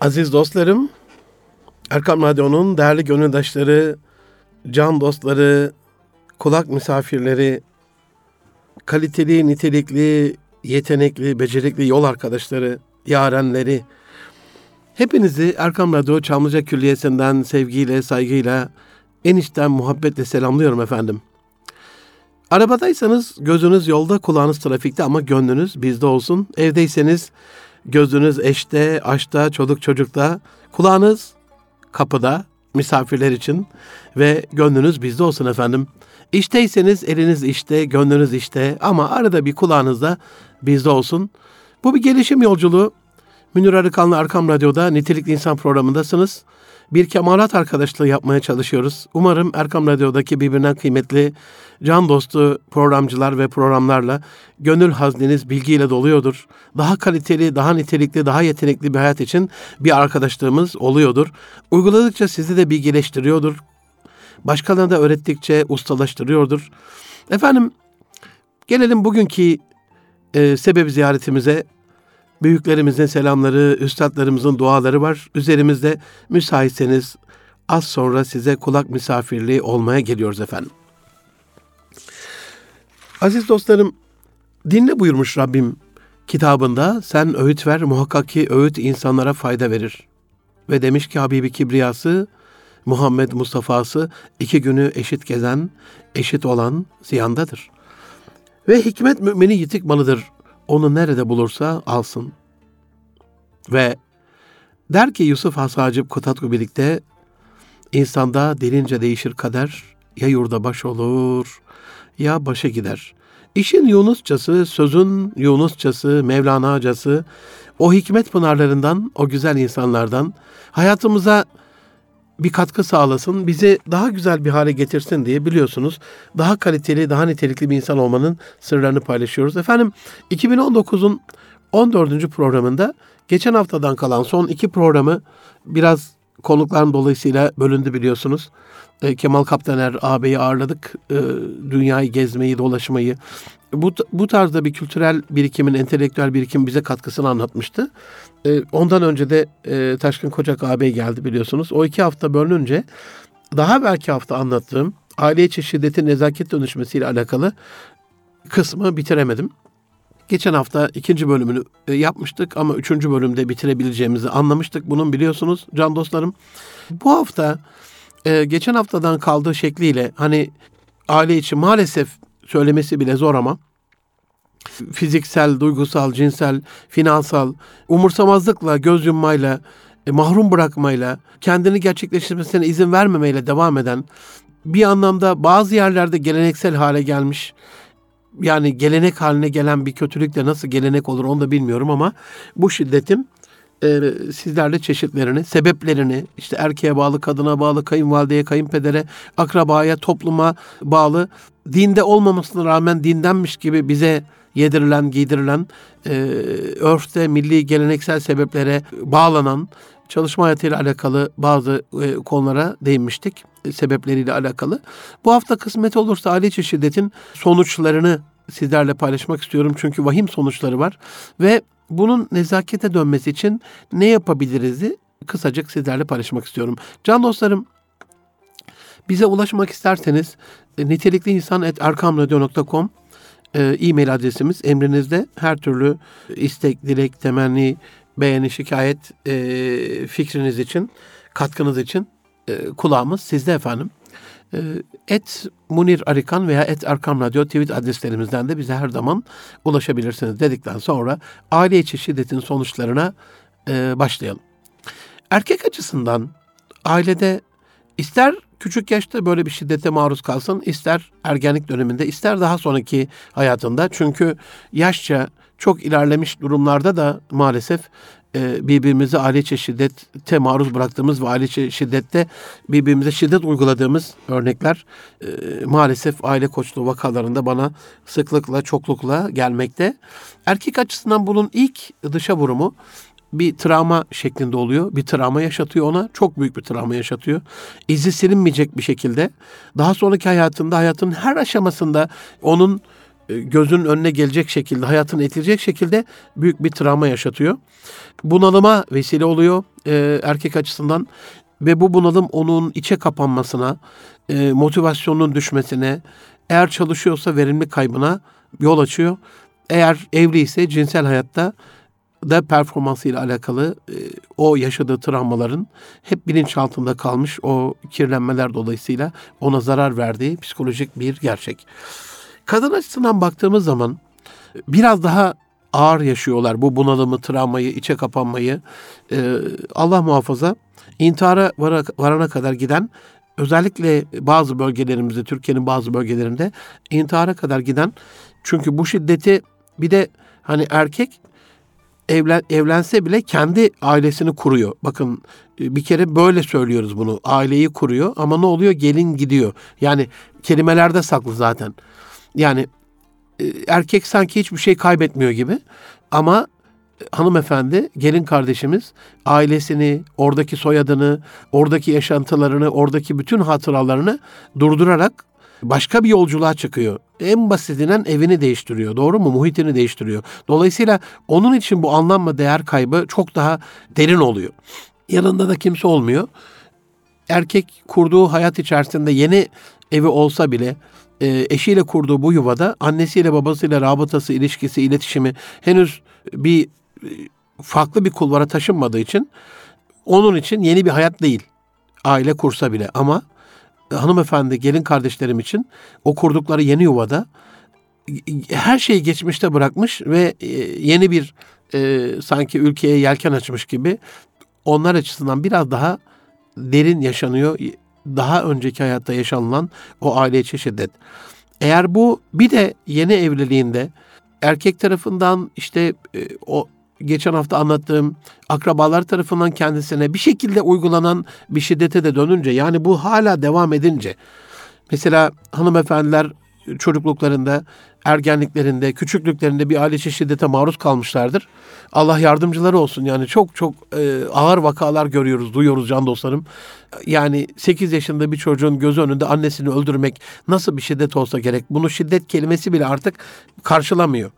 Aziz dostlarım, Erkam Radyo'nun değerli gönüldaşları, can dostları, kulak misafirleri, kaliteli, nitelikli, yetenekli, becerikli yol arkadaşları, yarenleri, hepinizi Erkam Radyo Çamlıca Külliyesi'nden sevgiyle, saygıyla, en içten muhabbetle selamlıyorum efendim. Arabadaysanız gözünüz yolda, kulağınız trafikte ama gönlünüz bizde olsun. Evdeyseniz gözünüz eşte, aşta, çocuk çocukta, kulağınız kapıda misafirler için ve gönlünüz bizde olsun efendim. İşteyseniz eliniz işte, gönlünüz işte ama arada bir kulağınız da bizde olsun. Bu bir gelişim yolculuğu. Münir Arıkan'la Arkam Radyo'da Nitelikli İnsan programındasınız. Bir kemalat arkadaşlığı yapmaya çalışıyoruz. Umarım Erkam Radyo'daki birbirinden kıymetli can dostu programcılar ve programlarla gönül hazneniz bilgiyle doluyordur. Daha kaliteli, daha nitelikli, daha yetenekli bir hayat için bir arkadaşlığımız oluyordur. Uyguladıkça sizi de bilgileştiriyordur. Başkalarına da öğrettikçe ustalaştırıyordur. Efendim gelelim bugünkü e, sebep ziyaretimize. Büyüklerimizin selamları, üstadlarımızın duaları var. Üzerimizde müsaitseniz az sonra size kulak misafirliği olmaya geliyoruz efendim. Aziz dostlarım, dinle buyurmuş Rabbim kitabında sen öğüt ver muhakkak ki öğüt insanlara fayda verir. Ve demiş ki Habibi Kibriyası, Muhammed Mustafa'sı iki günü eşit gezen, eşit olan ziyandadır. Ve hikmet mümini yitik malıdır. Onu nerede bulursa alsın. Ve der ki Yusuf Hasacip Kutatku birlikte insanda dilince değişir kader ya yurda baş olur ya başa gider. İşin Yunusçası, sözün Yunusçası, Mevlana'cası, o hikmet pınarlarından, o güzel insanlardan hayatımıza bir katkı sağlasın, bizi daha güzel bir hale getirsin diye biliyorsunuz. Daha kaliteli, daha nitelikli bir insan olmanın sırlarını paylaşıyoruz. Efendim 2019'un 14. programında geçen haftadan kalan son iki programı biraz konukların dolayısıyla bölündü biliyorsunuz. E, Kemal Kaptaner ağabeyi ağırladık. E, dünyayı gezmeyi, dolaşmayı. Bu, bu tarzda bir kültürel birikimin, entelektüel birikim bize katkısını anlatmıştı. E, ondan önce de e, Taşkın Kocak ağabey geldi biliyorsunuz. O iki hafta bölününce daha belki hafta anlattığım aile içi şiddetin nezaket dönüşmesiyle alakalı kısmı bitiremedim. Geçen hafta ikinci bölümünü e, yapmıştık ama üçüncü bölümde bitirebileceğimizi anlamıştık. Bunun biliyorsunuz can dostlarım. Bu hafta e, geçen haftadan kaldığı şekliyle hani aile içi maalesef söylemesi bile zor ama fiziksel, duygusal, cinsel, finansal, umursamazlıkla, göz yummayla, e, mahrum bırakmayla, kendini gerçekleştirmesine izin vermemeyle devam eden bir anlamda bazı yerlerde geleneksel hale gelmiş yani gelenek haline gelen bir kötülük de nasıl gelenek olur onu da bilmiyorum ama bu şiddetin e, sizlerle çeşitlerini, sebeplerini, işte erkeğe bağlı, kadına bağlı, kayınvalideye, kayınpedere, akrabaya, topluma bağlı, dinde olmamasına rağmen dindenmiş gibi bize yedirilen, giydirilen, e, örfte, milli, geleneksel sebeplere bağlanan, çalışma hayatıyla alakalı bazı e, konulara değinmiştik e, sebepleriyle alakalı. Bu hafta kısmet olursa aile içi şiddetin sonuçlarını sizlerle paylaşmak istiyorum. Çünkü vahim sonuçları var ve bunun nezakete dönmesi için ne yapabiliriz'i kısacık sizlerle paylaşmak istiyorum. Can dostlarım bize ulaşmak isterseniz e, nitelikli insan et arkamradyo.com e, e-mail adresimiz emrinizde her türlü istek, dilek, temenni, beğeni, şikayet e, fikriniz için, katkınız için e, kulağımız sizde efendim. E, et Munir Arikan veya et Arkam Radyo tweet adreslerimizden de bize her zaman ulaşabilirsiniz dedikten sonra aile içi şiddetin sonuçlarına e, başlayalım. Erkek açısından ailede ister küçük yaşta böyle bir şiddete maruz kalsın, ister ergenlik döneminde, ister daha sonraki hayatında. Çünkü yaşça çok ilerlemiş durumlarda da maalesef e, birbirimize aile içi şiddete maruz bıraktığımız ve aile içi şiddette birbirimize şiddet uyguladığımız örnekler e, maalesef aile koçluğu vakalarında bana sıklıkla, çoklukla gelmekte. Erkek açısından bunun ilk dışa vurumu bir travma şeklinde oluyor. Bir travma yaşatıyor ona. Çok büyük bir travma yaşatıyor. İzi silinmeyecek bir şekilde. Daha sonraki hayatında, hayatın her aşamasında onun e, gözünün önüne gelecek şekilde, hayatını etkileyecek şekilde büyük bir travma yaşatıyor. Bunalıma vesile oluyor e, erkek açısından ve bu bunalım onun içe kapanmasına, e, motivasyonunun düşmesine, eğer çalışıyorsa verimli kaybına yol açıyor. Eğer evli ise cinsel hayatta da performansıyla alakalı e, o yaşadığı travmaların hep bilinçaltında kalmış o kirlenmeler dolayısıyla ona zarar verdiği psikolojik bir gerçek. Kadın açısından baktığımız zaman biraz daha ağır yaşıyorlar bu bunalımı, travmayı, içe kapanmayı. E, Allah muhafaza intihara varana kadar giden özellikle bazı bölgelerimizde, Türkiye'nin bazı bölgelerinde intihara kadar giden çünkü bu şiddeti bir de hani erkek evlen, evlense bile kendi ailesini kuruyor. Bakın bir kere böyle söylüyoruz bunu. Aileyi kuruyor ama ne oluyor? Gelin gidiyor. Yani kelimelerde saklı zaten. Yani e, erkek sanki hiçbir şey kaybetmiyor gibi ama hanımefendi, gelin kardeşimiz ailesini, oradaki soyadını, oradaki yaşantılarını, oradaki bütün hatıralarını durdurarak başka bir yolculuğa çıkıyor. En basitinden evini değiştiriyor. Doğru mu? Muhitini değiştiriyor. Dolayısıyla onun için bu anlam değer kaybı çok daha derin oluyor. Yanında da kimse olmuyor. Erkek kurduğu hayat içerisinde yeni evi olsa bile e, eşiyle kurduğu bu yuvada annesiyle babasıyla rabıtası, ilişkisi, iletişimi henüz bir e, farklı bir kulvara taşınmadığı için onun için yeni bir hayat değil. Aile kursa bile ama hanımefendi, gelin kardeşlerim için o kurdukları yeni yuvada her şeyi geçmişte bırakmış ve e, yeni bir e, sanki ülkeye yelken açmış gibi onlar açısından biraz daha derin yaşanıyor. Daha önceki hayatta yaşanılan o aile içi şiddet. Eğer bu bir de yeni evliliğinde erkek tarafından işte e, o geçen hafta anlattığım akrabalar tarafından kendisine bir şekilde uygulanan bir şiddete de dönünce yani bu hala devam edince mesela hanımefendiler çocukluklarında, ergenliklerinde, küçüklüklerinde bir aile şiddete maruz kalmışlardır. Allah yardımcıları olsun. Yani çok çok e, ağır vakalar görüyoruz, duyuyoruz can dostlarım. Yani 8 yaşında bir çocuğun gözü önünde annesini öldürmek nasıl bir şiddet olsa gerek. Bunu şiddet kelimesi bile artık karşılamıyor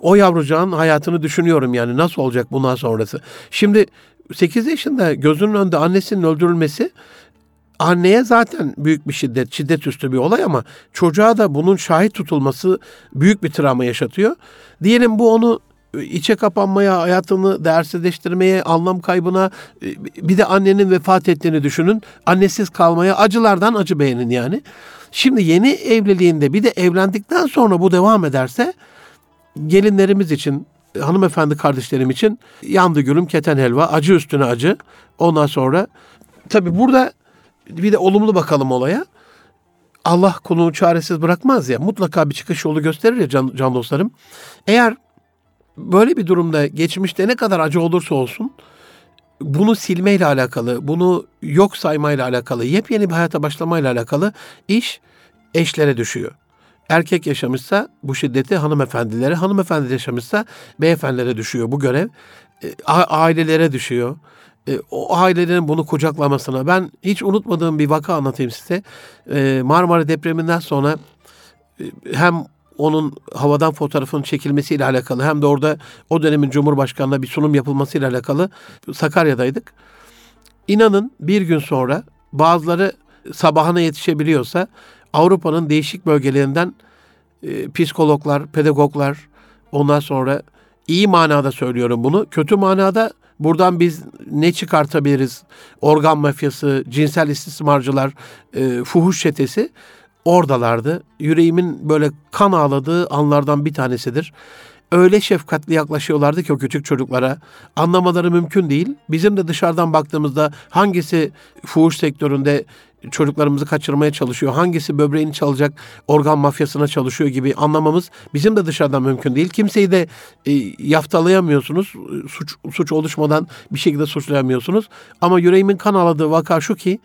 o yavrucağın hayatını düşünüyorum yani nasıl olacak bundan sonrası. Şimdi 8 yaşında gözünün önünde annesinin öldürülmesi anneye zaten büyük bir şiddet, şiddet üstü bir olay ama çocuğa da bunun şahit tutulması büyük bir travma yaşatıyor. Diyelim bu onu içe kapanmaya, hayatını değersizleştirmeye, anlam kaybına bir de annenin vefat ettiğini düşünün. Annesiz kalmaya acılardan acı beğenin yani. Şimdi yeni evliliğinde bir de evlendikten sonra bu devam ederse gelinlerimiz için, hanımefendi kardeşlerim için yandı gülüm keten helva, acı üstüne acı. Ondan sonra tabi burada bir de olumlu bakalım olaya. Allah kulunu çaresiz bırakmaz ya. Mutlaka bir çıkış yolu gösterir ya can, can dostlarım. Eğer böyle bir durumda geçmişte ne kadar acı olursa olsun bunu silmeyle alakalı, bunu yok saymayla alakalı, yepyeni bir hayata başlamayla alakalı iş eşlere düşüyor. Erkek yaşamışsa bu şiddeti hanımefendilere, hanımefendi yaşamışsa beyefendilere düşüyor bu görev. E, ailelere düşüyor. E, o ailelerin bunu kucaklamasına ben hiç unutmadığım bir vaka anlatayım size. E, Marmara depreminden sonra hem onun havadan fotoğrafının çekilmesiyle alakalı hem de orada o dönemin Cumhurbaşkanı'na bir sunum yapılmasıyla alakalı Sakarya'daydık. İnanın bir gün sonra bazıları sabahına yetişebiliyorsa Avrupa'nın değişik bölgelerinden e, psikologlar, pedagoglar ondan sonra iyi manada söylüyorum bunu. Kötü manada buradan biz ne çıkartabiliriz? Organ mafyası, cinsel istismarcılar, e, fuhuş çetesi oradalardı. Yüreğimin böyle kan ağladığı anlardan bir tanesidir. Öyle şefkatli yaklaşıyorlardı ki o küçük çocuklara. Anlamaları mümkün değil. Bizim de dışarıdan baktığımızda hangisi fuhuş sektöründe çocuklarımızı kaçırmaya çalışıyor, hangisi böbreğini çalacak organ mafyasına çalışıyor gibi anlamamız bizim de dışarıdan mümkün değil. Kimseyi de e, yaftalayamıyorsunuz. Suç, suç oluşmadan bir şekilde suçlayamıyorsunuz. Ama yüreğimin kan aladığı vaka şu ki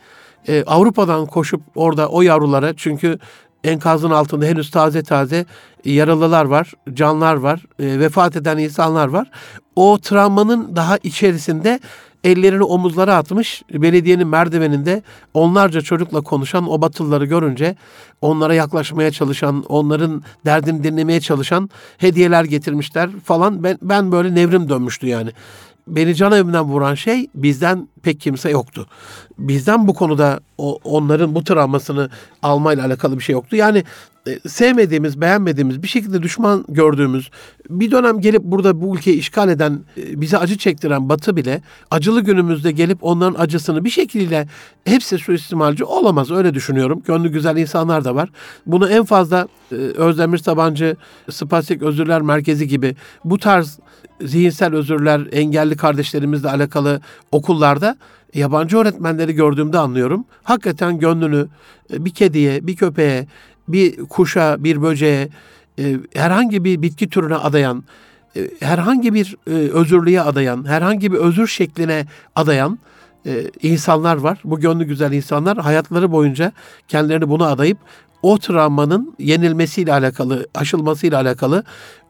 e, Avrupa'dan koşup orada o yavrulara çünkü enkazın altında henüz taze taze yaralılar var, canlar var, e, vefat eden insanlar var. O travmanın daha içerisinde ellerini omuzlara atmış belediyenin merdiveninde onlarca çocukla konuşan o batılıları görünce onlara yaklaşmaya çalışan, onların derdini dinlemeye çalışan hediyeler getirmişler falan. Ben, ben böyle nevrim dönmüştü yani beni can evimden vuran şey bizden pek kimse yoktu. Bizden bu konuda o, onların bu travmasını almayla alakalı bir şey yoktu. Yani e, sevmediğimiz, beğenmediğimiz, bir şekilde düşman gördüğümüz, bir dönem gelip burada bu ülkeyi işgal eden, e, bize acı çektiren Batı bile acılı günümüzde gelip onların acısını bir şekilde hepsi suistimalci olamaz öyle düşünüyorum. Gönlü güzel insanlar da var. Bunu en fazla e, Özdemir Sabancı Spastik Özürler Merkezi gibi bu tarz zihinsel özürler, engelli kardeşlerimizle alakalı okullarda yabancı öğretmenleri gördüğümde anlıyorum. Hakikaten gönlünü bir kediye, bir köpeğe, bir kuşa, bir böceğe, e, herhangi bir bitki türüne adayan, e, herhangi bir e, özürlüğe adayan, herhangi bir özür şekline adayan e, insanlar var. Bu gönlü güzel insanlar hayatları boyunca kendilerini buna adayıp o travmanın yenilmesiyle alakalı, aşılmasıyla alakalı,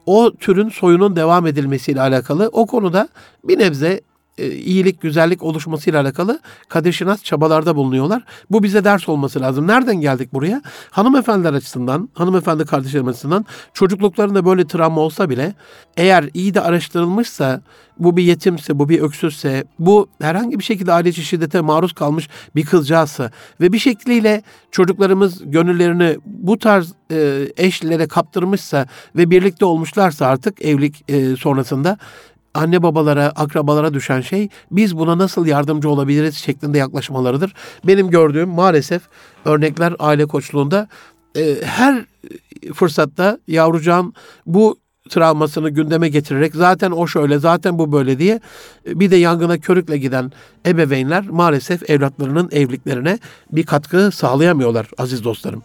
o türün soyunun devam edilmesiyle alakalı o konuda bir nebze e, iyilik, güzellik oluşmasıyla alakalı Kadir Şinas çabalarda bulunuyorlar. Bu bize ders olması lazım. Nereden geldik buraya? Hanımefendiler açısından, hanımefendi kardeşlerim açısından çocukluklarında böyle travma olsa bile eğer iyi de araştırılmışsa bu bir yetimse, bu bir öksüzse, bu herhangi bir şekilde aile şiddete maruz kalmış bir kızcağızsa ve bir şekliyle çocuklarımız gönüllerini bu tarz e, eşlere kaptırmışsa ve birlikte olmuşlarsa artık evlilik e, sonrasında anne babalara, akrabalara düşen şey biz buna nasıl yardımcı olabiliriz şeklinde yaklaşmalarıdır. Benim gördüğüm maalesef örnekler aile koçluğunda e, her fırsatta yavrucağın bu travmasını gündeme getirerek zaten o şöyle zaten bu böyle diye bir de yangına körükle giden ebeveynler maalesef evlatlarının evliliklerine bir katkı sağlayamıyorlar aziz dostlarım.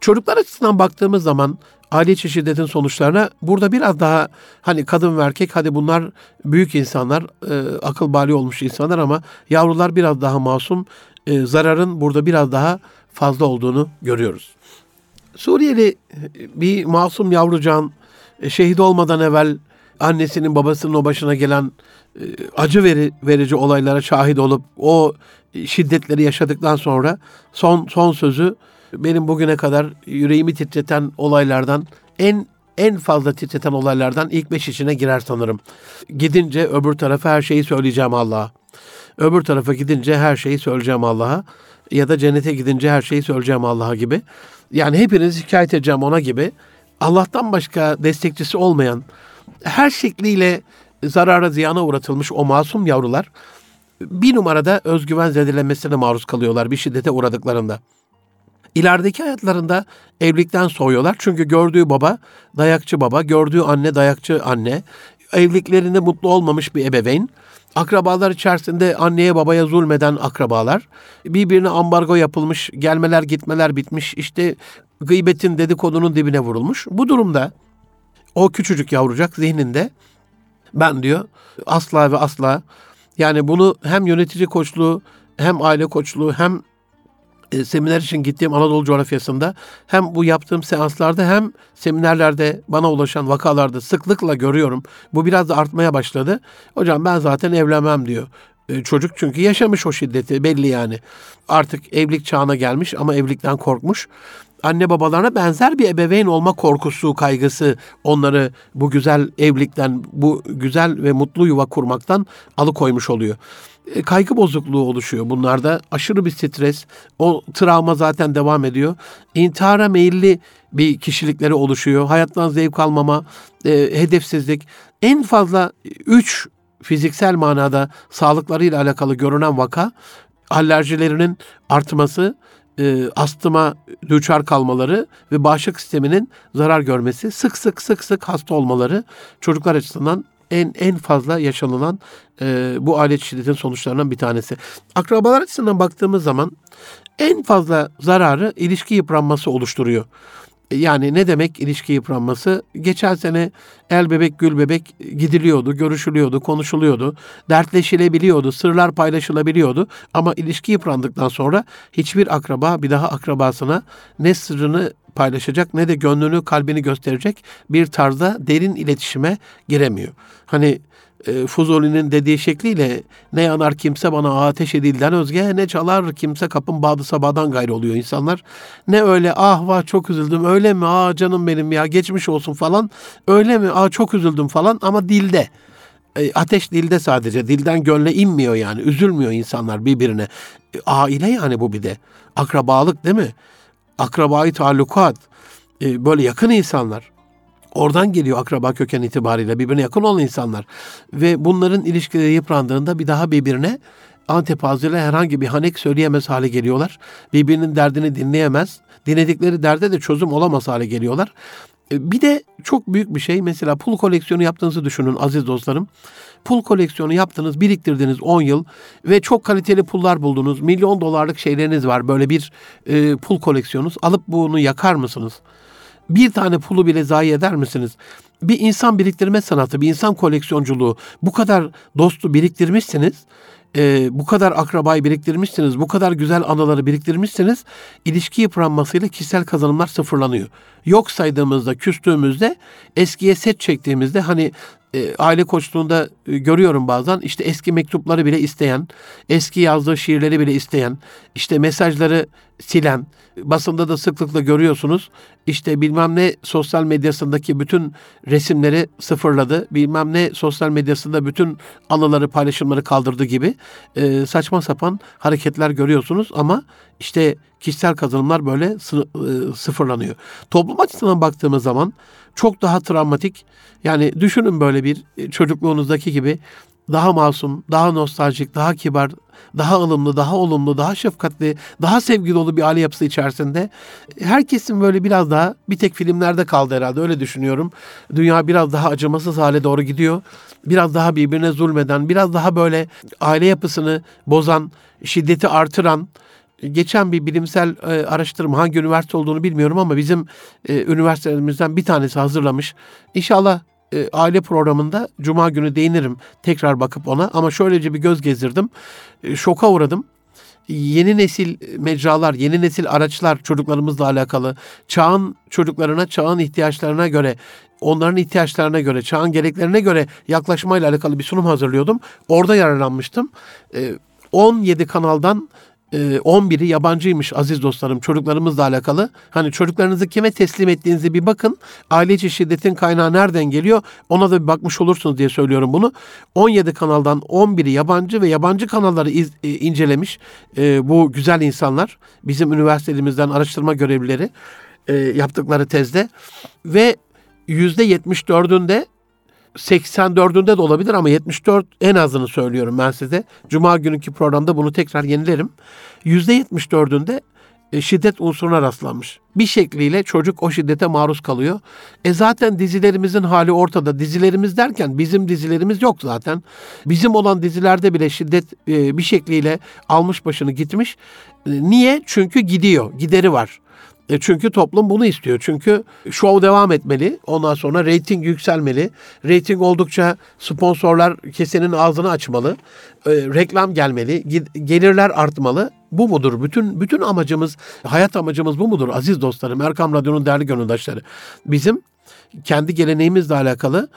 Çocuklar açısından baktığımız zaman aile içi şiddetin sonuçlarına burada biraz daha hani kadın ve erkek hadi bunlar büyük insanlar, e, akıl bali olmuş insanlar ama yavrular biraz daha masum. E, zararın burada biraz daha fazla olduğunu görüyoruz. Suriyeli bir masum yavrucan e, şehit olmadan evvel annesinin babasının o başına gelen e, acı veri, verici olaylara şahit olup o şiddetleri yaşadıktan sonra son son sözü benim bugüne kadar yüreğimi titreten olaylardan en en fazla titreten olaylardan ilk beş içine girer sanırım. Gidince öbür tarafa her şeyi söyleyeceğim Allah'a. Öbür tarafa gidince her şeyi söyleyeceğim Allah'a. Ya da cennete gidince her şeyi söyleyeceğim Allah'a gibi. Yani hepiniz şikayet edeceğim ona gibi. Allah'tan başka destekçisi olmayan, her şekliyle zarara ziyana uğratılmış o masum yavrular bir numarada özgüven zedelenmesine maruz kalıyorlar bir şiddete uğradıklarında. İlerideki hayatlarında evlilikten soğuyorlar. Çünkü gördüğü baba dayakçı baba, gördüğü anne dayakçı anne, evliliklerinde mutlu olmamış bir ebeveyn, akrabalar içerisinde anneye babaya zulmeden akrabalar, birbirine ambargo yapılmış, gelmeler gitmeler bitmiş, işte gıybetin dedikodunun dibine vurulmuş. Bu durumda o küçücük yavrucak zihninde ben diyor asla ve asla yani bunu hem yönetici koçluğu hem aile koçluğu hem e, seminer için gittiğim Anadolu coğrafyasında hem bu yaptığım seanslarda hem seminerlerde bana ulaşan vakalarda sıklıkla görüyorum. Bu biraz da artmaya başladı. Hocam ben zaten evlenmem diyor. E, çocuk çünkü yaşamış o şiddeti belli yani. Artık evlilik çağına gelmiş ama evlilikten korkmuş anne babalarına benzer bir ebeveyn olma korkusu, kaygısı onları bu güzel evlilikten, bu güzel ve mutlu yuva kurmaktan alıkoymuş oluyor. E, kaygı bozukluğu oluşuyor bunlarda. Aşırı bir stres, o travma zaten devam ediyor. İntihara meyilli bir kişilikleri oluşuyor. Hayattan zevk almama, e, hedefsizlik. En fazla üç fiziksel manada sağlıklarıyla alakalı görünen vaka alerjilerinin artması, e, astıma düçar kalmaları ve bağışıklık sisteminin zarar görmesi, sık sık sık sık hasta olmaları çocuklar açısından en en fazla yaşanılan e, bu aile şiddetin sonuçlarından bir tanesi. Akrabalar açısından baktığımız zaman en fazla zararı ilişki yıpranması oluşturuyor. Yani ne demek ilişki yıpranması? Geçen sene el bebek gül bebek gidiliyordu, görüşülüyordu, konuşuluyordu, dertleşilebiliyordu, sırlar paylaşılabiliyordu. Ama ilişki yıprandıktan sonra hiçbir akraba bir daha akrabasına ne sırrını paylaşacak ne de gönlünü, kalbini gösterecek bir tarzda derin iletişime giremiyor. Hani e, Fuzuli'nin dediği şekliyle ne yanar kimse bana ateş edilden özge ne çalar kimse kapın bağdı sabahdan gayrı oluyor insanlar. Ne öyle ah vah çok üzüldüm öyle mi ah canım benim ya geçmiş olsun falan öyle mi ah çok üzüldüm falan ama dilde. E, ateş dilde sadece dilden gönle inmiyor yani üzülmüyor insanlar birbirine. E, aile yani bu bir de akrabalık değil mi? Akrabayı talukat e, böyle yakın insanlar. Oradan geliyor akraba köken itibariyle birbirine yakın olan insanlar. Ve bunların ilişkileri yıprandığında bir daha birbirine antepazıyla herhangi bir hanek söyleyemez hale geliyorlar. Birbirinin derdini dinleyemez. Dinledikleri derde de çözüm olamaz hale geliyorlar. E, bir de çok büyük bir şey mesela pul koleksiyonu yaptığınızı düşünün aziz dostlarım. Pul koleksiyonu yaptınız, biriktirdiniz 10 yıl ve çok kaliteli pullar buldunuz. Milyon dolarlık şeyleriniz var böyle bir e, pul koleksiyonunuz. Alıp bunu yakar mısınız? Bir tane pulu bile zayi eder misiniz? Bir insan biriktirme sanatı, bir insan koleksiyonculuğu bu kadar dostu biriktirmişsiniz e, bu kadar akrabayı biriktirmişsiniz, bu kadar güzel anıları biriktirmişsiniz, ilişki yıpranmasıyla kişisel kazanımlar sıfırlanıyor. Yok saydığımızda, küstüğümüzde, eskiye set çektiğimizde hani e, aile koçluğunda e, görüyorum bazen işte eski mektupları bile isteyen, eski yazdığı şiirleri bile isteyen, işte mesajları silen, basında da sıklıkla görüyorsunuz. İşte bilmem ne sosyal medyasındaki bütün resimleri sıfırladı, bilmem ne sosyal medyasında bütün anıları, paylaşımları kaldırdı gibi e, saçma sapan hareketler görüyorsunuz ama işte kişisel kazanımlar böyle e, sıfırlanıyor. Toplum açısından baktığımız zaman çok daha travmatik. Yani düşünün böyle bir e, çocukluğunuzdaki gibi daha masum, daha nostaljik, daha kibar, daha ılımlı, daha olumlu, daha şefkatli, daha sevgi dolu bir aile yapısı içerisinde herkesin böyle biraz daha bir tek filmlerde kaldı herhalde öyle düşünüyorum. Dünya biraz daha acımasız hale doğru gidiyor. Biraz daha birbirine zulmeden, biraz daha böyle aile yapısını bozan, şiddeti artıran, geçen bir bilimsel e, araştırma hangi üniversite olduğunu bilmiyorum ama bizim e, üniversitelerimizden bir tanesi hazırlamış. İnşallah e, aile programında cuma günü değinirim tekrar bakıp ona ama şöylece bir göz gezdirdim. E, şoka uğradım. Yeni nesil mecralar, yeni nesil araçlar çocuklarımızla alakalı çağın çocuklarına, çağın ihtiyaçlarına göre onların ihtiyaçlarına göre, çağın gereklerine göre yaklaşmayla alakalı bir sunum hazırlıyordum. Orada yararlanmıştım. 17 e, kanaldan 11'i ee, yabancıymış aziz dostlarım çocuklarımızla alakalı. Hani çocuklarınızı kime teslim ettiğinizi bir bakın. Aile içi şiddetin kaynağı nereden geliyor ona da bir bakmış olursunuz diye söylüyorum bunu. 17 kanaldan 11'i yabancı ve yabancı kanalları iz, e, incelemiş e, bu güzel insanlar. Bizim üniversitemizden araştırma görevlileri e, yaptıkları tezde. Ve %74'ünde 84'ünde de olabilir ama 74 en azını söylüyorum ben size. Cuma günkü programda bunu tekrar yenilerim. %74'ünde e, şiddet unsuruna rastlanmış. Bir şekliyle çocuk o şiddete maruz kalıyor. E zaten dizilerimizin hali ortada. Dizilerimiz derken bizim dizilerimiz yok zaten. Bizim olan dizilerde bile şiddet e, bir şekliyle almış başını gitmiş. E, niye? Çünkü gidiyor. Gideri var. E çünkü toplum bunu istiyor. Çünkü show devam etmeli. Ondan sonra reyting yükselmeli. Reyting oldukça sponsorlar kesenin ağzını açmalı. E, reklam gelmeli. Gelirler artmalı. Bu mudur? Bütün bütün amacımız, hayat amacımız bu mudur aziz dostlarım? Erkam Radyo'nun değerli gönüldaşları. Bizim kendi geleneğimizle alakalı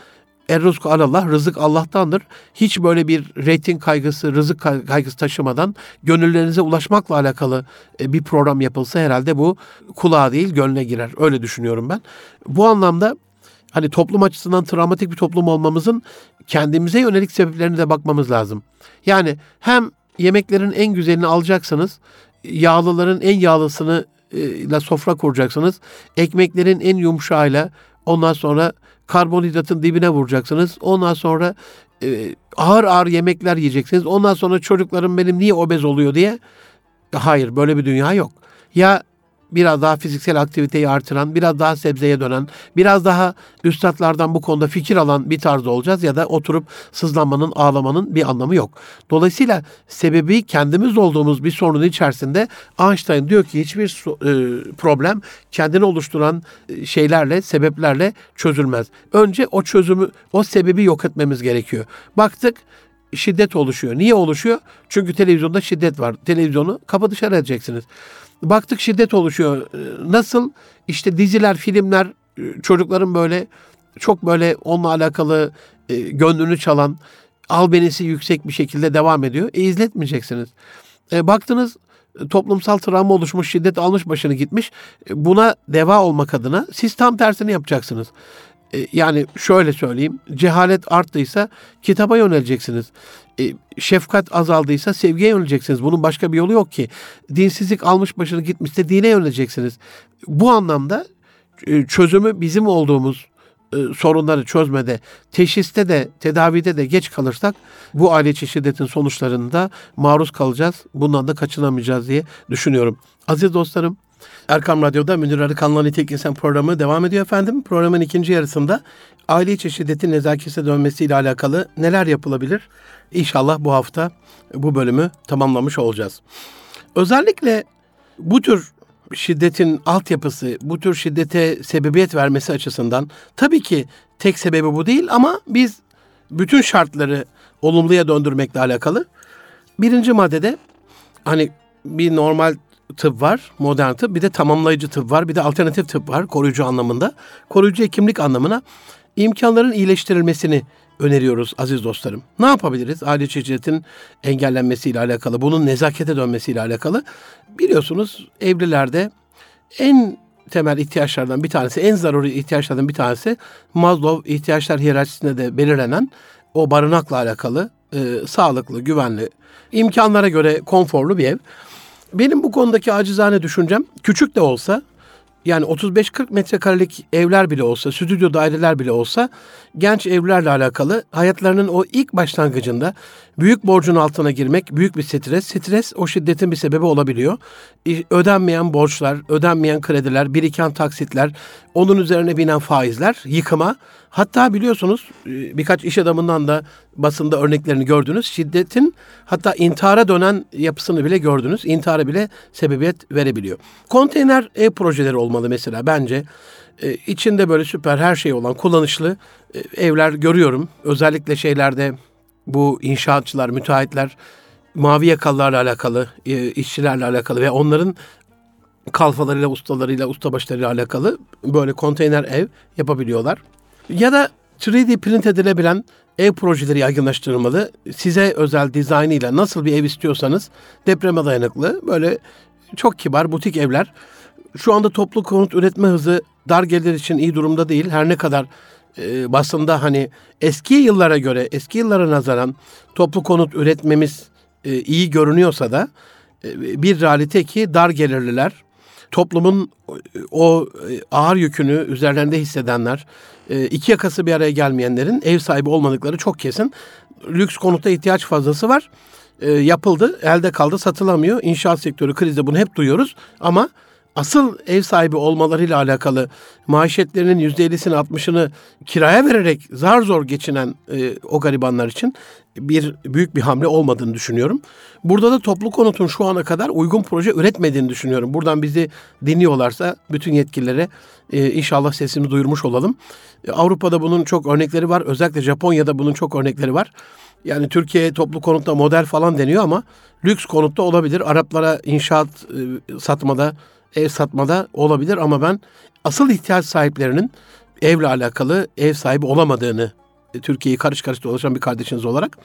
Erruzku Allah, rızık Allah'tandır. Hiç böyle bir reyting kaygısı, rızık kaygısı taşımadan gönüllerinize ulaşmakla alakalı e, bir program yapılsa herhalde bu kulağa değil gönle girer. Öyle düşünüyorum ben. Bu anlamda hani toplum açısından travmatik bir toplum olmamızın kendimize yönelik sebeplerine de bakmamız lazım. Yani hem yemeklerin en güzelini alacaksınız, yağlıların en yağlısını e, ile sofra kuracaksınız. Ekmeklerin en yumuşağıyla ondan sonra karbonhidratın dibine vuracaksınız. Ondan sonra e, ağır ağır yemekler yiyeceksiniz. Ondan sonra çocuklarım benim niye obez oluyor diye. Hayır böyle bir dünya yok. Ya biraz daha fiziksel aktiviteyi artıran, biraz daha sebzeye dönen, biraz daha üstadlardan bu konuda fikir alan bir tarzda olacağız ya da oturup sızlanmanın, ağlamanın bir anlamı yok. Dolayısıyla sebebi kendimiz olduğumuz bir sorunun içerisinde Einstein diyor ki hiçbir e, problem kendini oluşturan e, şeylerle, sebeplerle çözülmez. Önce o çözümü, o sebebi yok etmemiz gerekiyor. Baktık şiddet oluşuyor. Niye oluşuyor? Çünkü televizyonda şiddet var. Televizyonu kapı dışarı edeceksiniz. Baktık şiddet oluşuyor. Ee, nasıl? İşte diziler, filmler, e, çocukların böyle çok böyle onunla alakalı e, gönlünü çalan albenisi yüksek bir şekilde devam ediyor. E izletmeyeceksiniz. E, baktınız toplumsal travma oluşmuş, şiddet almış başını gitmiş. E, buna deva olmak adına siz tam tersini yapacaksınız. E, yani şöyle söyleyeyim, cehalet arttıysa kitaba yöneleceksiniz. E, şefkat azaldıysa sevgiye yöneleceksiniz. Bunun başka bir yolu yok ki. Dinsizlik almış başını gitmişse dine yöneleceksiniz. Bu anlamda e, çözümü bizim olduğumuz sorunları çözmede, teşhiste de, tedavide de geç kalırsak bu aile şiddetin sonuçlarında maruz kalacağız. Bundan da kaçınamayacağız diye düşünüyorum. Aziz dostlarım, Erkam Radyo'da Münir Arıkan'la Nitek İnsan programı devam ediyor efendim. Programın ikinci yarısında aile içi şiddetin nezakete dönmesiyle alakalı neler yapılabilir? İnşallah bu hafta bu bölümü tamamlamış olacağız. Özellikle bu tür şiddetin altyapısı, bu tür şiddete sebebiyet vermesi açısından tabii ki tek sebebi bu değil ama biz bütün şartları olumluya döndürmekle alakalı. Birinci maddede hani bir normal tıp var, modern tıp, bir de tamamlayıcı tıp var, bir de alternatif tıp var koruyucu anlamında. Koruyucu hekimlik anlamına imkanların iyileştirilmesini öneriyoruz aziz dostlarım. Ne yapabiliriz? Aile şiddetin engellenmesiyle alakalı, bunun nezakete dönmesiyle alakalı. Biliyorsunuz evlilerde en temel ihtiyaçlardan bir tanesi, en zaruri ihtiyaçlardan bir tanesi Maslow ihtiyaçlar hiyerarşisinde de belirlenen o barınakla alakalı e, sağlıklı, güvenli, imkanlara göre konforlu bir ev. Benim bu konudaki acizane düşüncem küçük de olsa yani 35-40 metrekarelik evler bile olsa, stüdyo daireler bile olsa genç evlerle alakalı hayatlarının o ilk başlangıcında büyük borcun altına girmek büyük bir stres. Stres o şiddetin bir sebebi olabiliyor. Ödenmeyen borçlar, ödenmeyen krediler, biriken taksitler, onun üzerine binen faizler, yıkıma. Hatta biliyorsunuz e, birkaç iş adamından da basında örneklerini gördünüz. Şiddetin hatta intihara dönen yapısını bile gördünüz. İntihara bile sebebiyet verebiliyor. Konteyner ev projeleri olmalı mesela bence. Ee, içinde böyle süper her şey olan kullanışlı e, evler görüyorum. Özellikle şeylerde bu inşaatçılar, müteahhitler mavi yakalılarla alakalı, e, işçilerle alakalı ve onların kalfalarıyla, ustalarıyla, ustabaşlarıyla alakalı böyle konteyner ev yapabiliyorlar. Ya da 3D print edilebilen ev projeleri yaygınlaştırılmalı. Size özel dizaynıyla nasıl bir ev istiyorsanız depreme dayanıklı böyle çok kibar butik evler. Şu anda toplu konut üretme hızı dar gelir için iyi durumda değil. Her ne kadar e, basında hani eski yıllara göre, eski yıllara nazaran toplu konut üretmemiz e, iyi görünüyorsa da e, bir realite ki dar gelirliler, toplumun o e, ağır yükünü üzerlerinde hissedenler, e, iki yakası bir araya gelmeyenlerin ev sahibi olmadıkları çok kesin. Lüks konuta ihtiyaç fazlası var. E, yapıldı, elde kaldı, satılamıyor. İnşaat sektörü krizde bunu hep duyuyoruz ama asıl ev sahibi olmalarıyla alakalı maaşetlerinin %50'sini 60'ını kiraya vererek zar zor geçinen e, o garibanlar için bir büyük bir hamle olmadığını düşünüyorum. Burada da toplu konutun şu ana kadar uygun proje üretmediğini düşünüyorum. Buradan bizi dinliyorlarsa bütün yetkililere e, inşallah sesimi duyurmuş olalım. E, Avrupa'da bunun çok örnekleri var. Özellikle Japonya'da bunun çok örnekleri var. Yani Türkiye toplu konutta model falan deniyor ama lüks konutta olabilir. Araplara inşaat e, satmada ev satmada olabilir ama ben asıl ihtiyaç sahiplerinin evle alakalı ev sahibi olamadığını e, Türkiye'yi karış karış dolaşan bir kardeşiniz olarak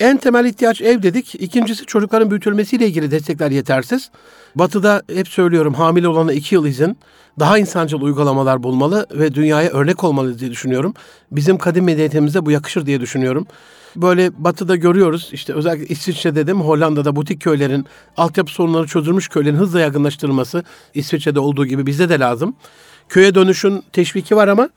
en temel ihtiyaç ev dedik. İkincisi çocukların büyütülmesiyle ilgili destekler yetersiz. Batı'da hep söylüyorum hamile olana iki yıl izin, daha insancıl uygulamalar bulmalı ve dünyaya örnek olmalı diye düşünüyorum. Bizim kadim medeniyetimize bu yakışır diye düşünüyorum. Böyle batıda görüyoruz işte özellikle İsviçre dedim Hollanda'da butik köylerin altyapı sorunları çözülmüş köylerin hızla yaygınlaştırılması İsviçre'de olduğu gibi bize de lazım. Köye dönüşün teşviki var ama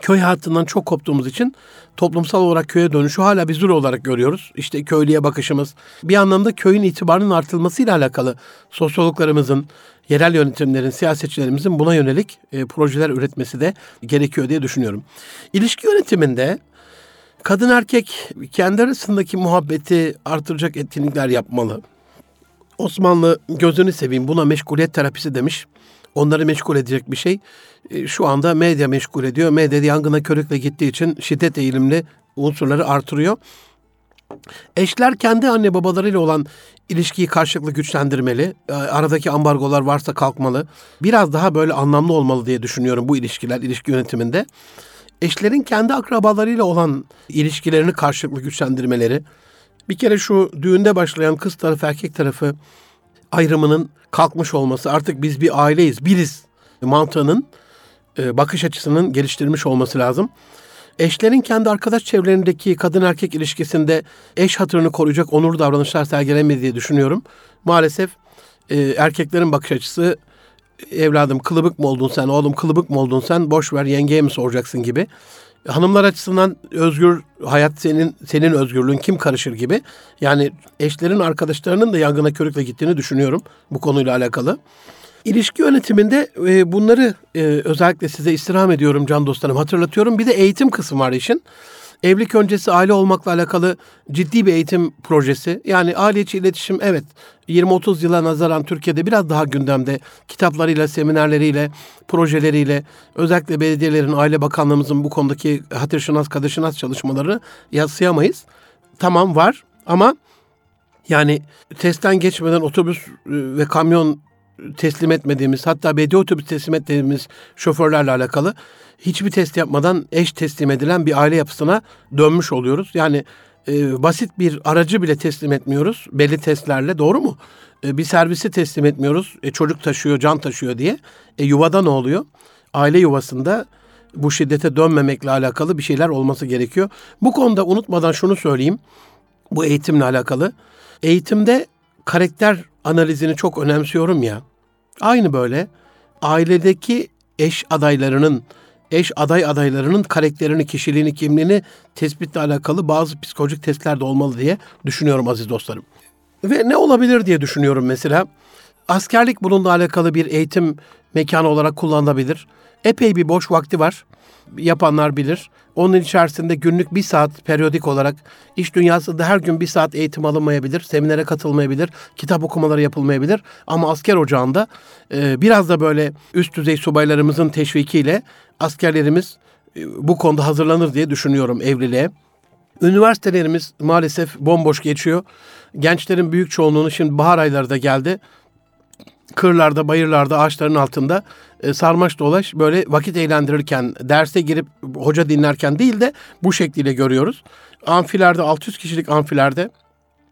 köy hayatından çok koptuğumuz için toplumsal olarak köye dönüşü hala bir zulü olarak görüyoruz. İşte köylüye bakışımız. Bir anlamda köyün itibarının artılmasıyla alakalı sosyologlarımızın, yerel yönetimlerin, siyasetçilerimizin buna yönelik e, projeler üretmesi de gerekiyor diye düşünüyorum. İlişki yönetiminde kadın erkek kendi arasındaki muhabbeti artıracak etkinlikler yapmalı. Osmanlı gözünü seveyim buna meşguliyet terapisi demiş. Onları meşgul edecek bir şey. E, şu anda medya meşgul ediyor. Medya yangına körükle gittiği için şiddet eğilimli unsurları artırıyor. Eşler kendi anne babalarıyla olan ilişkiyi karşılıklı güçlendirmeli. E, aradaki ambargolar varsa kalkmalı. Biraz daha böyle anlamlı olmalı diye düşünüyorum bu ilişkiler, ilişki yönetiminde. Eşlerin kendi akrabalarıyla olan ilişkilerini karşılıklı güçlendirmeleri. Bir kere şu düğünde başlayan kız tarafı erkek tarafı ayrımının kalkmış olması artık biz bir aileyiz, biriz mantığının e, bakış açısının geliştirilmiş olması lazım. Eşlerin kendi arkadaş çevrelerindeki kadın erkek ilişkisinde eş hatırını koruyacak onur davranışlar sergilemedi diye düşünüyorum. Maalesef e, erkeklerin bakış açısı evladım kılıbık mı oldun sen, oğlum kılıbık mı oldun sen, boş ver yengeye mi soracaksın gibi. Hanımlar açısından özgür hayat senin senin özgürlüğün kim karışır gibi. Yani eşlerin arkadaşlarının da yangına körükle gittiğini düşünüyorum bu konuyla alakalı. İlişki yönetiminde e, bunları e, özellikle size istirham ediyorum can dostlarım hatırlatıyorum. Bir de eğitim kısmı var işin. Evlilik öncesi aile olmakla alakalı ciddi bir eğitim projesi. Yani aile içi iletişim evet 20-30 yıla nazaran Türkiye'de biraz daha gündemde kitaplarıyla, seminerleriyle, projeleriyle özellikle belediyelerin, aile bakanlığımızın bu konudaki hatırşınas, kadışınas çalışmaları yatsıyamayız. Tamam var ama yani testten geçmeden otobüs e, ve kamyon teslim etmediğimiz hatta belediye otobüs teslim ettiğimiz şoförlerle alakalı hiçbir test yapmadan eş teslim edilen bir aile yapısına dönmüş oluyoruz. Yani e, basit bir aracı bile teslim etmiyoruz belli testlerle doğru mu? E, bir servisi teslim etmiyoruz e, çocuk taşıyor can taşıyor diye. E, yuvada ne oluyor? Aile yuvasında bu şiddete dönmemekle alakalı bir şeyler olması gerekiyor. Bu konuda unutmadan şunu söyleyeyim. Bu eğitimle alakalı. Eğitimde karakter analizini çok önemsiyorum ya. Aynı böyle ailedeki eş adaylarının, eş aday adaylarının karakterini, kişiliğini, kimliğini tespitle alakalı bazı psikolojik testler de olmalı diye düşünüyorum aziz dostlarım. Ve ne olabilir diye düşünüyorum mesela. Askerlik bununla alakalı bir eğitim mekanı olarak kullanılabilir. Epey bir boş vakti var. Yapanlar bilir. Onun içerisinde günlük bir saat periyodik olarak iş dünyasında her gün bir saat eğitim alınmayabilir, seminere katılmayabilir, kitap okumaları yapılmayabilir. Ama asker ocağında e, biraz da böyle üst düzey subaylarımızın teşvikiyle askerlerimiz e, bu konuda hazırlanır diye düşünüyorum evliliğe. Üniversitelerimiz maalesef bomboş geçiyor. Gençlerin büyük çoğunluğunu şimdi bahar ayları da geldi kırlarda, bayırlarda, ağaçların altında e, sarmaş dolaş böyle vakit eğlendirirken, derse girip hoca dinlerken değil de bu şekliyle görüyoruz. Amfilerde 600 kişilik amfilerde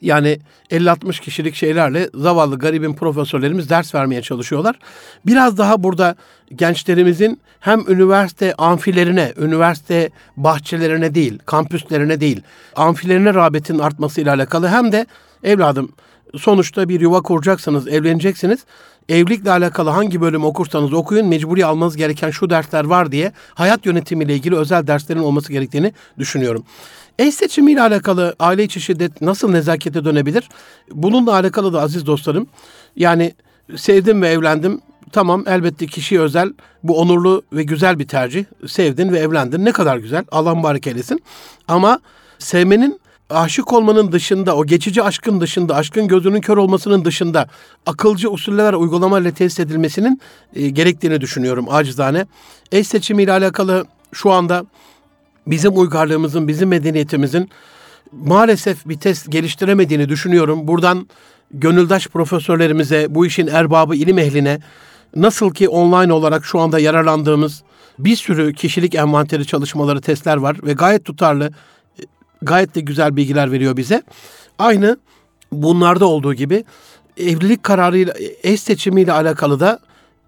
yani 50-60 kişilik şeylerle zavallı garibin profesörlerimiz ders vermeye çalışıyorlar. Biraz daha burada gençlerimizin hem üniversite amfilerine, üniversite bahçelerine değil, kampüslerine değil, amfilerine rağbetin artmasıyla alakalı hem de evladım sonuçta bir yuva kuracaksınız, evleneceksiniz. Evlilikle alakalı hangi bölüm okursanız okuyun mecburi almanız gereken şu dersler var diye hayat yönetimiyle ilgili özel derslerin olması gerektiğini düşünüyorum. Eş seçimiyle alakalı aile içi şiddet nasıl nezakete dönebilir? Bununla alakalı da aziz dostlarım yani sevdim ve evlendim tamam elbette kişi özel bu onurlu ve güzel bir tercih. Sevdin ve evlendin ne kadar güzel Allah mübarek eylesin. Ama sevmenin aşık olmanın dışında, o geçici aşkın dışında, aşkın gözünün kör olmasının dışında akılcı usuller uygulamayla tesis edilmesinin e, gerektiğini düşünüyorum acizane. Eş seçimiyle alakalı şu anda bizim uygarlığımızın, bizim medeniyetimizin maalesef bir test geliştiremediğini düşünüyorum. Buradan gönüldaş profesörlerimize, bu işin erbabı ilim ehline nasıl ki online olarak şu anda yararlandığımız bir sürü kişilik envanteri çalışmaları, testler var ve gayet tutarlı gayet de güzel bilgiler veriyor bize. Aynı bunlarda olduğu gibi evlilik kararıyla, eş seçimiyle alakalı da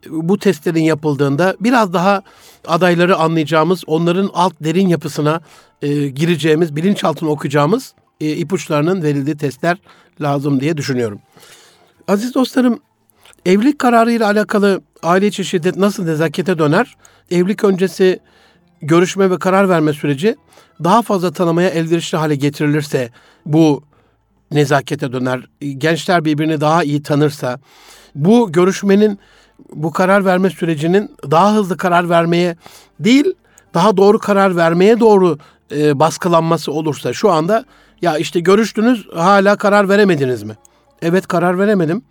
bu testlerin yapıldığında biraz daha adayları anlayacağımız, onların alt derin yapısına e, gireceğimiz, bilinçaltını okuyacağımız e, ipuçlarının verildiği testler lazım diye düşünüyorum. Aziz dostlarım, evlilik kararıyla alakalı aile içi şiddet nasıl nezakete döner? Evlilik öncesi görüşme ve karar verme süreci daha fazla tanımaya elverişli hale getirilirse bu nezakete döner. Gençler birbirini daha iyi tanırsa bu görüşmenin bu karar verme sürecinin daha hızlı karar vermeye değil daha doğru karar vermeye doğru e, baskılanması olursa şu anda ya işte görüştünüz hala karar veremediniz mi? Evet karar veremedim.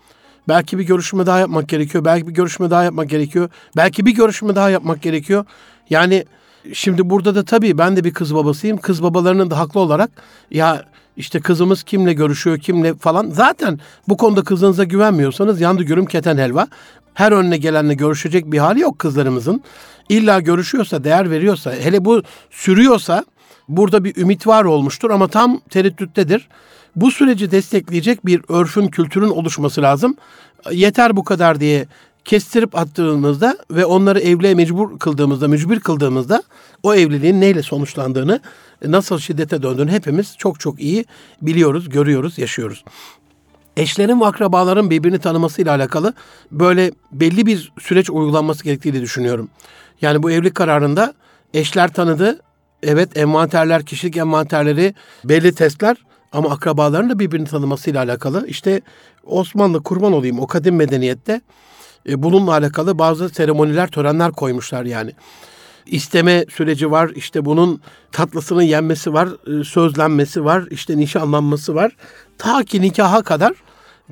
Belki bir görüşme daha yapmak gerekiyor. Belki bir görüşme daha yapmak gerekiyor. Belki bir görüşme daha yapmak gerekiyor. Yani şimdi burada da tabii ben de bir kız babasıyım. Kız babalarının da haklı olarak ya işte kızımız kimle görüşüyor, kimle falan. Zaten bu konuda kızınıza güvenmiyorsanız yandı gürüm keten helva. Her önüne gelenle görüşecek bir hali yok kızlarımızın. İlla görüşüyorsa, değer veriyorsa, hele bu sürüyorsa burada bir ümit var olmuştur ama tam tereddüttedir. Bu süreci destekleyecek bir örfün, kültürün oluşması lazım. Yeter bu kadar diye kestirip attığımızda ve onları evliliğe mecbur kıldığımızda, mücbir kıldığımızda o evliliğin neyle sonuçlandığını, nasıl şiddete döndüğünü hepimiz çok çok iyi biliyoruz, görüyoruz, yaşıyoruz. Eşlerin ve akrabaların birbirini tanımasıyla alakalı böyle belli bir süreç uygulanması gerektiğini düşünüyorum. Yani bu evlilik kararında eşler tanıdı. Evet envanterler, kişilik envanterleri, belli testler ama akrabaların da birbirini tanımasıyla alakalı. İşte Osmanlı kurban olayım o kadim medeniyette e, bununla alakalı bazı seremoniler, törenler koymuşlar yani. İsteme süreci var, işte bunun tatlısının yenmesi var, e, sözlenmesi var, işte nişanlanması var. Ta ki nikaha kadar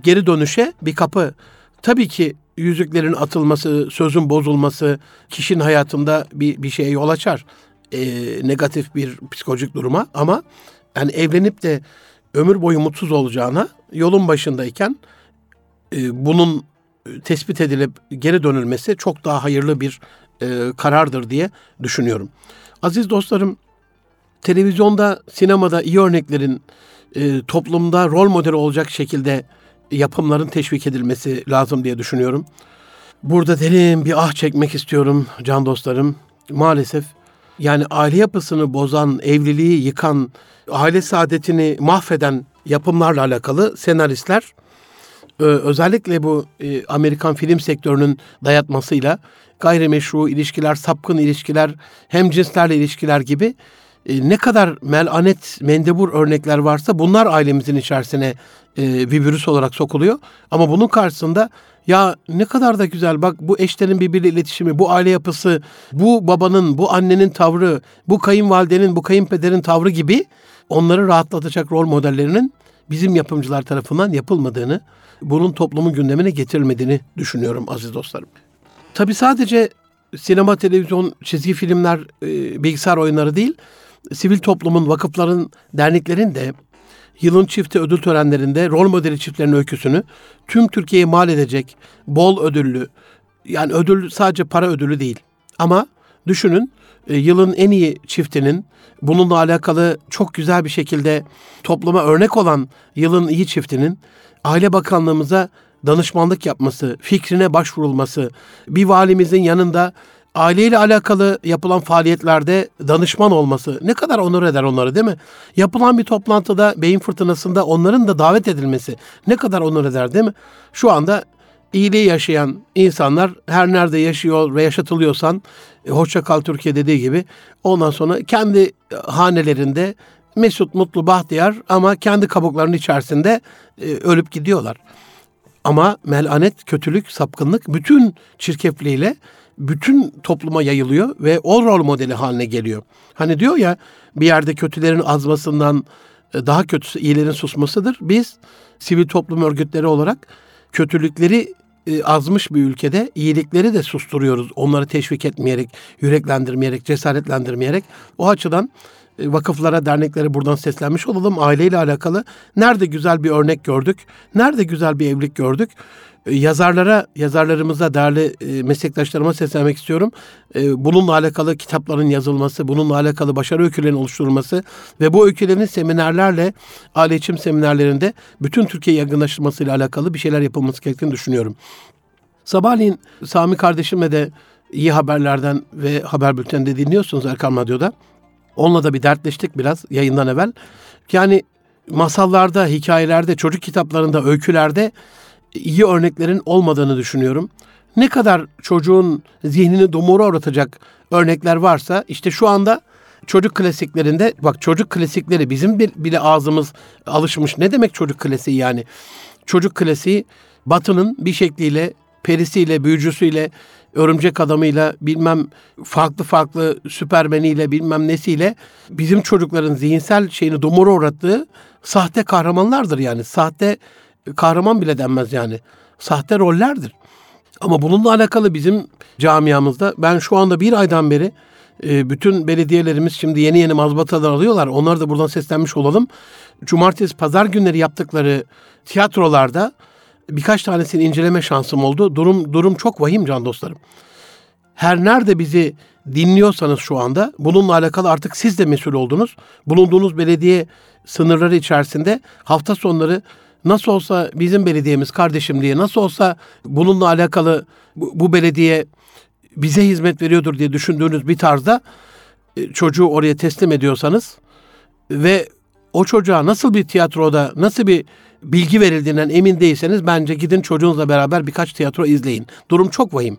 geri dönüşe bir kapı. Tabii ki yüzüklerin atılması, sözün bozulması kişinin hayatında bir, bir şeye yol açar. E, negatif bir psikolojik duruma ama yani evlenip de ömür boyu mutsuz olacağına yolun başındayken e, bunun tespit edilip geri dönülmesi çok daha hayırlı bir e, karardır diye düşünüyorum. Aziz dostlarım, televizyonda, sinemada iyi örneklerin e, toplumda rol modeli olacak şekilde yapımların teşvik edilmesi lazım diye düşünüyorum. Burada derin bir ah çekmek istiyorum can dostlarım. Maalesef yani aile yapısını bozan, evliliği yıkan, aile saadetini mahveden yapımlarla alakalı senaristler özellikle bu e, Amerikan film sektörünün dayatmasıyla gayrimeşru ilişkiler, sapkın ilişkiler, hem cinslerle ilişkiler gibi e, ne kadar melanet, mendebur örnekler varsa bunlar ailemizin içerisine bir virüs olarak sokuluyor. Ama bunun karşısında ya ne kadar da güzel bak bu eşlerin birbiriyle iletişimi, bu aile yapısı, bu babanın, bu annenin tavrı, bu kayınvalidenin, bu kayınpederin tavrı gibi onları rahatlatacak rol modellerinin bizim yapımcılar tarafından yapılmadığını, bunun toplumun gündemine getirilmediğini düşünüyorum aziz dostlarım. Tabi sadece sinema, televizyon, çizgi filmler, e, bilgisayar oyunları değil, sivil toplumun, vakıfların, derneklerin de yılın çifti ödül törenlerinde rol modeli çiftlerin öyküsünü tüm Türkiye'ye mal edecek bol ödüllü, yani ödül sadece para ödülü değil. Ama düşünün e, yılın en iyi çiftinin bununla alakalı çok güzel bir şekilde topluma örnek olan yılın iyi çiftinin Aile Bakanlığımıza danışmanlık yapması, fikrine başvurulması, bir valimizin yanında aileyle alakalı yapılan faaliyetlerde danışman olması ne kadar onur eder onları değil mi? Yapılan bir toplantıda beyin fırtınasında onların da davet edilmesi ne kadar onur eder değil mi? Şu anda iyiliği yaşayan insanlar her nerede yaşıyor ve yaşatılıyorsan e, hoşça kal Türkiye dediği gibi ondan sonra kendi hanelerinde mesut, mutlu, bahtiyar ama kendi kabuklarının içerisinde e, ölüp gidiyorlar. Ama melanet, kötülük, sapkınlık bütün çirkefliğiyle bütün topluma yayılıyor ve o rol modeli haline geliyor. Hani diyor ya bir yerde kötülerin azmasından e, daha kötüsü iyilerin susmasıdır. Biz sivil toplum örgütleri olarak kötülükleri e, azmış bir ülkede iyilikleri de susturuyoruz. Onları teşvik etmeyerek, yüreklendirmeyerek, cesaretlendirmeyerek. O açıdan vakıflara, derneklere buradan seslenmiş olalım. Aileyle alakalı nerede güzel bir örnek gördük, nerede güzel bir evlilik gördük. E, yazarlara, yazarlarımıza, değerli e, meslektaşlarıma seslenmek istiyorum. Bununla alakalı kitapların yazılması, bununla alakalı başarı öykülerinin oluşturulması ve bu öykülerin seminerlerle, aile içim seminerlerinde bütün Türkiye yaygınlaştırmasıyla alakalı bir şeyler yapılması gerektiğini düşünüyorum. Sabahleyin Sami kardeşimle de iyi haberlerden ve haber bülteninde dinliyorsunuz Erkan Radyo'da. Onunla da bir dertleştik biraz yayından evvel. Yani masallarda, hikayelerde, çocuk kitaplarında, öykülerde iyi örneklerin olmadığını düşünüyorum. ne kadar çocuğun zihnini dumura uğratacak örnekler varsa işte şu anda çocuk klasiklerinde bak çocuk klasikleri bizim bile ağzımız alışmış. Ne demek çocuk klasiği yani? Çocuk klasiği Batı'nın bir şekliyle perisiyle, büyücüsüyle, örümcek adamıyla, bilmem farklı farklı süpermeniyle, bilmem nesiyle bizim çocukların zihinsel şeyini dumura uğrattığı sahte kahramanlardır yani. Sahte kahraman bile denmez yani. Sahte rollerdir. Ama bununla alakalı bizim camiamızda ben şu anda bir aydan beri e, bütün belediyelerimiz şimdi yeni yeni mazbatalar alıyorlar. Onları da buradan seslenmiş olalım. Cumartesi, pazar günleri yaptıkları tiyatrolarda birkaç tanesini inceleme şansım oldu. Durum durum çok vahim can dostlarım. Her nerede bizi dinliyorsanız şu anda bununla alakalı artık siz de mesul oldunuz. Bulunduğunuz belediye sınırları içerisinde hafta sonları nasıl olsa bizim belediyemiz kardeşim diye nasıl olsa bununla alakalı bu, bu belediye bize hizmet veriyordur diye düşündüğünüz bir tarzda e, çocuğu oraya teslim ediyorsanız ve o çocuğa nasıl bir tiyatroda, nasıl bir bilgi verildiğinden emin değilseniz bence gidin çocuğunuzla beraber birkaç tiyatro izleyin. Durum çok vahim.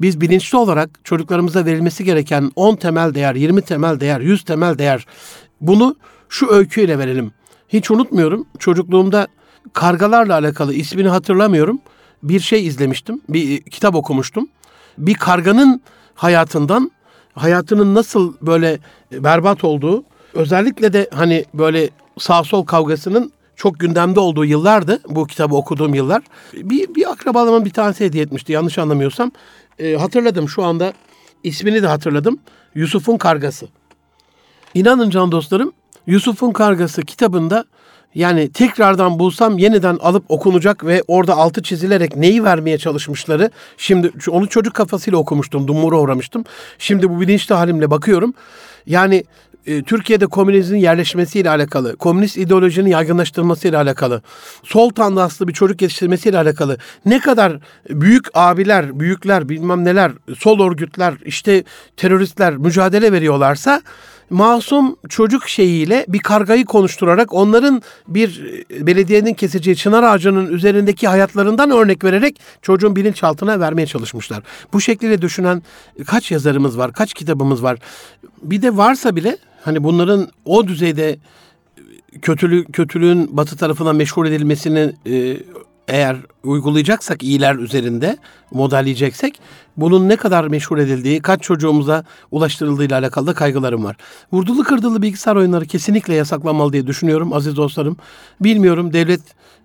Biz bilinçli olarak çocuklarımıza verilmesi gereken 10 temel değer, 20 temel değer, 100 temel değer bunu şu öyküyle verelim. Hiç unutmuyorum çocukluğumda kargalarla alakalı ismini hatırlamıyorum. Bir şey izlemiştim, bir kitap okumuştum. Bir karganın hayatından, hayatının nasıl böyle berbat olduğu, özellikle de hani böyle sağ sol kavgasının çok gündemde olduğu yıllardı bu kitabı okuduğum yıllar. Bir, bir akrabalığımın bir tanesi hediye etmişti yanlış anlamıyorsam. E, hatırladım şu anda ismini de hatırladım. Yusuf'un Kargası. İnanın can dostlarım Yusuf'un Kargası kitabında yani tekrardan bulsam yeniden alıp okunacak ve orada altı çizilerek neyi vermeye çalışmışları. Şimdi onu çocuk kafasıyla okumuştum, dumura uğramıştım. Şimdi bu bilinçli halimle bakıyorum. Yani e, Türkiye'de komünizmin yerleşmesiyle alakalı, komünist ideolojinin yaygınlaştırılmasıyla alakalı, sol tandanslı bir çocuk yetiştirmesiyle alakalı ne kadar büyük abiler, büyükler, bilmem neler, sol örgütler, işte teröristler mücadele veriyorlarsa masum çocuk şeyiyle bir kargayı konuşturarak onların bir e, belediyenin keseceği çınar ağacının üzerindeki hayatlarından örnek vererek çocuğun bilinçaltına vermeye çalışmışlar. Bu şekilde düşünen kaç yazarımız var, kaç kitabımız var. Bir de varsa bile hani bunların o düzeyde kötülük kötülüğün batı tarafından meşhur edilmesini e, eğer uygulayacaksak iyiler üzerinde modelleyeceksek bunun ne kadar meşhur edildiği, kaç çocuğumuza ulaştırıldığıyla alakalı da kaygılarım var. Vurdulu kırdılı bilgisayar oyunları kesinlikle yasaklanmalı diye düşünüyorum aziz dostlarım. Bilmiyorum devlet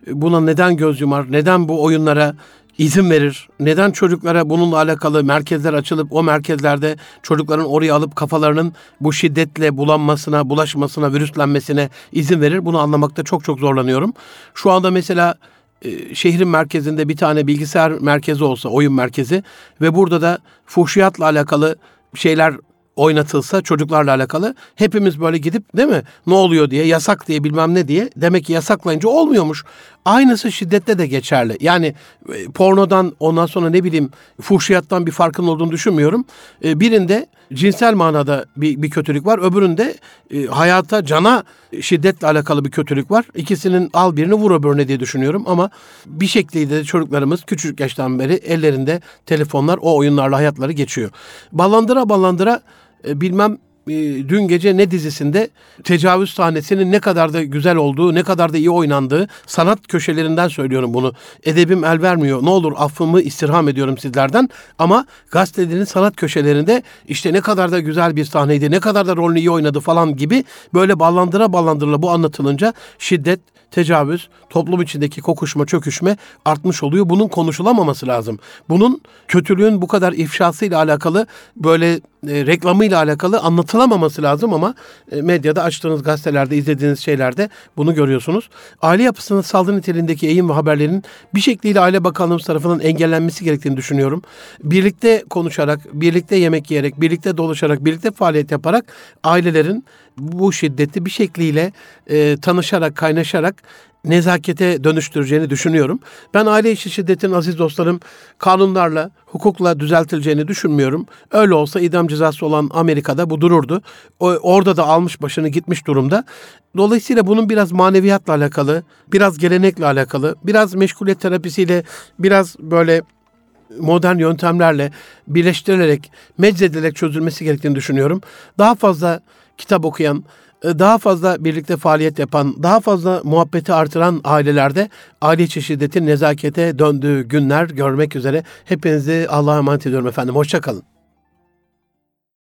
buna neden göz yumar, neden bu oyunlara izin verir? Neden çocuklara bununla alakalı merkezler açılıp o merkezlerde çocukların oraya alıp kafalarının bu şiddetle bulanmasına, bulaşmasına, virüslenmesine izin verir? Bunu anlamakta çok çok zorlanıyorum. Şu anda mesela e, şehrin merkezinde bir tane bilgisayar merkezi olsa, oyun merkezi ve burada da fuhşiyatla alakalı şeyler oynatılsa çocuklarla alakalı hepimiz böyle gidip değil mi ne oluyor diye yasak diye bilmem ne diye demek ki yasaklayınca olmuyormuş. Aynısı şiddette de geçerli. Yani e, pornodan ondan sonra ne bileyim fuhşiyattan bir farkın olduğunu düşünmüyorum. E, birinde cinsel manada bir, bir kötülük var. Öbüründe e, hayata, cana şiddetle alakalı bir kötülük var. İkisinin al birini vur öbürüne diye düşünüyorum ama bir şekilde de çocuklarımız küçük yaştan beri ellerinde telefonlar o oyunlarla hayatları geçiyor. Ballandıra ballandıra e, bilmem e, dün gece ne dizisinde tecavüz sahnesinin ne kadar da güzel olduğu, ne kadar da iyi oynandığı sanat köşelerinden söylüyorum bunu. Edebim el vermiyor. Ne olur affımı istirham ediyorum sizlerden. Ama gazetelerin sanat köşelerinde işte ne kadar da güzel bir sahneydi, ne kadar da rolünü iyi oynadı falan gibi böyle ballandıra ballandıra bu anlatılınca şiddet, tecavüz, toplum içindeki kokuşma, çöküşme artmış oluyor. Bunun konuşulamaması lazım. Bunun kötülüğün bu kadar ifşasıyla alakalı böyle e, reklamıyla alakalı anlatılamaması lazım ama e, medyada açtığınız gazetelerde izlediğiniz şeylerde bunu görüyorsunuz. Aile yapısının saldırı niteliğindeki eğim ve haberlerin bir şekliyle Aile Bakanlığımız tarafından engellenmesi gerektiğini düşünüyorum. Birlikte konuşarak, birlikte yemek yiyerek, birlikte dolaşarak, birlikte faaliyet yaparak ailelerin bu şiddeti bir şekliyle e, tanışarak, kaynaşarak nezakete dönüştüreceğini düşünüyorum. Ben aile içi şiddetin aziz dostlarım kanunlarla, hukukla düzeltileceğini düşünmüyorum. Öyle olsa idam cezası olan Amerika'da bu dururdu. O, orada da almış başını gitmiş durumda. Dolayısıyla bunun biraz maneviyatla alakalı, biraz gelenekle alakalı, biraz meşguliyet terapisiyle, biraz böyle modern yöntemlerle birleştirilerek, meczedilerek çözülmesi gerektiğini düşünüyorum. Daha fazla kitap okuyan, e, daha fazla birlikte faaliyet yapan, daha fazla muhabbeti artıran ailelerde aile içi şiddetin nezakete döndüğü günler görmek üzere hepinizi Allah'a emanet ediyorum efendim. Hoşçakalın.